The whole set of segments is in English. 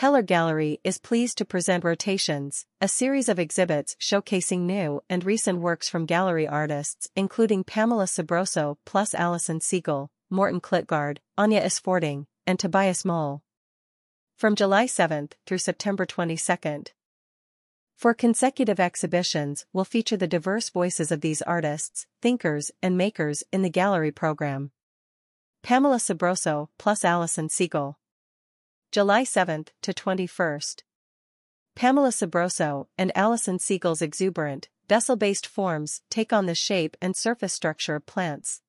Heller Gallery is pleased to present Rotations, a series of exhibits showcasing new and recent works from gallery artists including Pamela Sabroso plus Alison Siegel, Morten Klitgaard, Anya Isphording, and Tobias Møhl. From July 7 through September 22. Four consecutive exhibitions will feature the diverse voices of these artists, thinkers, and makers in the gallery program. Pamela Sabroso plus Alison Siegel. July 7 to 21st. Pamela Sabroso and Alison Siegel's exuberant, vessel-based forms take on the shape and surface structure of plants,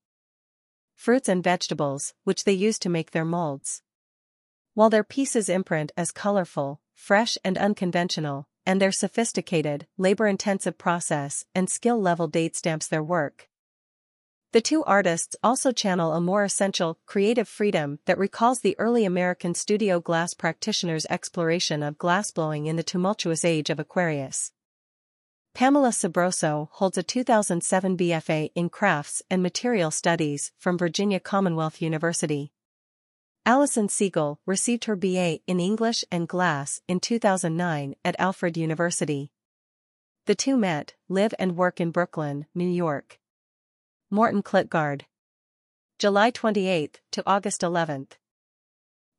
fruits and vegetables, which they use to make their molds. While their pieces imprint as colorful, fresh and unconventional, and their sophisticated, labor-intensive process and skill level date stamps their work. The two artists also channel a more essential, creative freedom that recalls the early American studio glass practitioners' exploration of glassblowing in the tumultuous age of Aquarius. Pamela Sabroso holds a 2007 BFA in Crafts and Material Studies from Virginia Commonwealth University. Alison Siegel received her BA in English and Glass in 2009 at Alfred University. The two met, live and work in Brooklyn, New York. Morten Klitgaard. July 28 to August 11.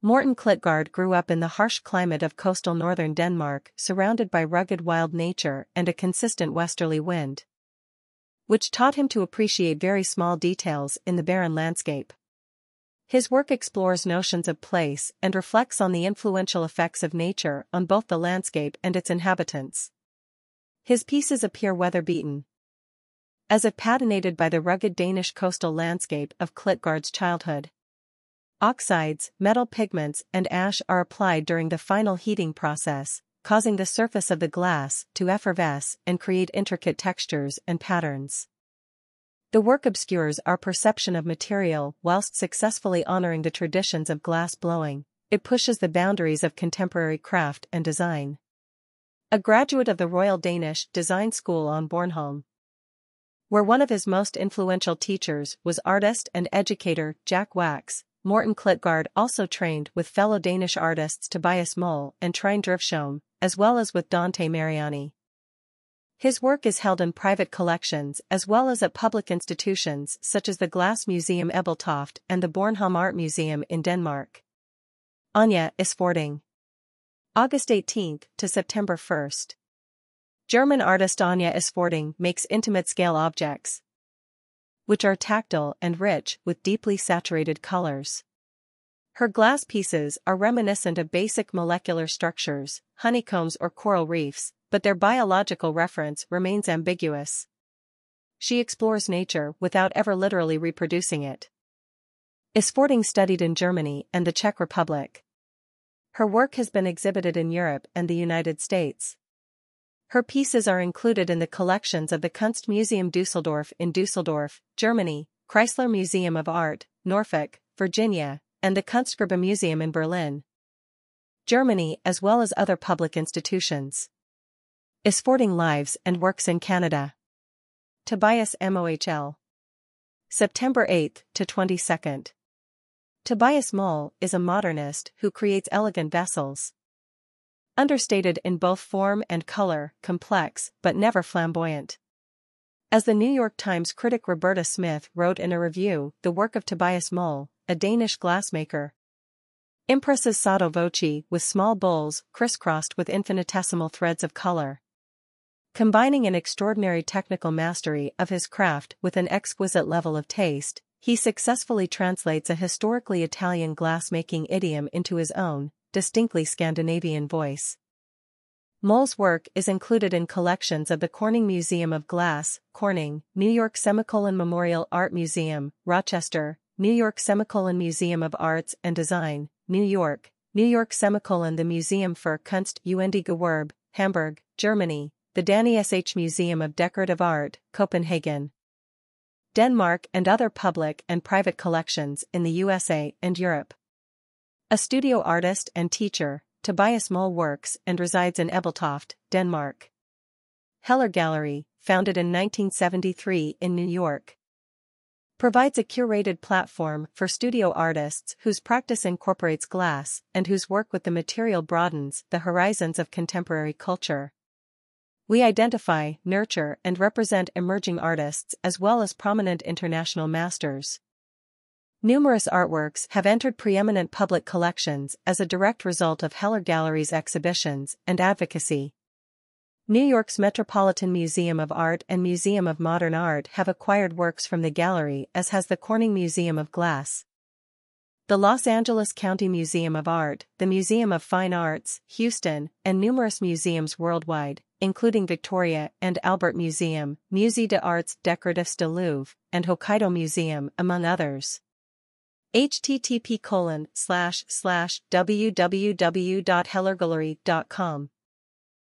Morten Klitgaard grew up in the harsh climate of coastal northern Denmark surrounded by rugged wild nature and a consistent westerly wind. Which taught him to appreciate very small details in the barren landscape. His work explores notions of place and reflects on the influential effects of nature on both the landscape and its inhabitants. His pieces appear weather-beaten, as if patinated by the rugged Danish coastal landscape of Klitgaard's childhood. Oxides, metal pigments and ash are applied during the final heating process, causing the surface of the glass to effervesce and create intricate textures and patterns. The work obscures our perception of material whilst successfully honoring the traditions of glass blowing, it pushes the boundaries of contemporary craft and design. A graduate of the Royal Danish Design School on Bornholm, where one of his most influential teachers was artist and educator Jack Wax, Morten Klitgaard also trained with fellow Danish artists Tobias Møhl and Trine Drivsholm, as well as with Dante Marioni. His work is held in private collections as well as at public institutions such as the Glass Museum Ebeltoft and the Bornholm Art Museum in Denmark. Anya Isphording. August 18 to September 1st. German artist Anya Isphording makes intimate-scale objects, which are tactile and rich with deeply saturated colors. Her glass pieces are reminiscent of basic molecular structures, honeycombs or coral reefs, but their biological reference remains ambiguous. She explores nature without ever literally reproducing it. Isphording studied in Germany and the Czech Republic. Her work has been exhibited in Europe and the United States. Her pieces are included in the collections of the Kunstmuseum Dusseldorf in Dusseldorf, Germany, Chrysler Museum of Art, Norfolk, Virginia, and the Kunstgewerbe Museum in Berlin, Germany as well as other public institutions. Isphording lives and works in Canada. Tobias Møhl. September 8 to 22nd. Tobias Møhl is a modernist who creates elegant vessels, understated in both form and color, complex, but never flamboyant. As the New York Times critic Roberta Smith wrote in a review, the work of Tobias Møhl, a Danish glassmaker, impresses sotto voce with small bowls crisscrossed with infinitesimal threads of color. Combining an extraordinary technical mastery of his craft with an exquisite level of taste, he successfully translates a historically Italian glassmaking idiom into his own, distinctly Scandinavian voice. Møhl's work is included in collections of the Corning Museum of Glass, Corning, New York Semicolon Memorial Art Museum, Rochester, New York Semicolon Museum of Arts and Design, New York, New York Semicolon The Museum für Kunst und Gewerbe, Hamburg, Germany, the Danish Museum of Decorative Art, Copenhagen, Denmark and other public and private collections in the USA and Europe. A studio artist and teacher, Tobias Møhl works and resides in Ebeltoft, Denmark. Heller Gallery, founded in 1973 in New York. provides a curated platform for studio artists whose practice incorporates glass and whose work with the material broadens the horizons of contemporary culture. We identify, nurture, and represent emerging artists as well as prominent international masters. Numerous artworks have entered preeminent public collections as a direct result of Heller Gallery's exhibitions and advocacy. New York's Metropolitan Museum of Art and Museum of Modern Art have acquired works from the gallery as has the Corning Museum of Glass. The Los Angeles County Museum of Art, the Museum of Fine Arts, Houston, and numerous museums worldwide, including Victoria and Albert Museum, Musée d'Arts Décoratifs de Louvre, and Hokkaido Museum, among others http colon slash slash www.hellergallery.com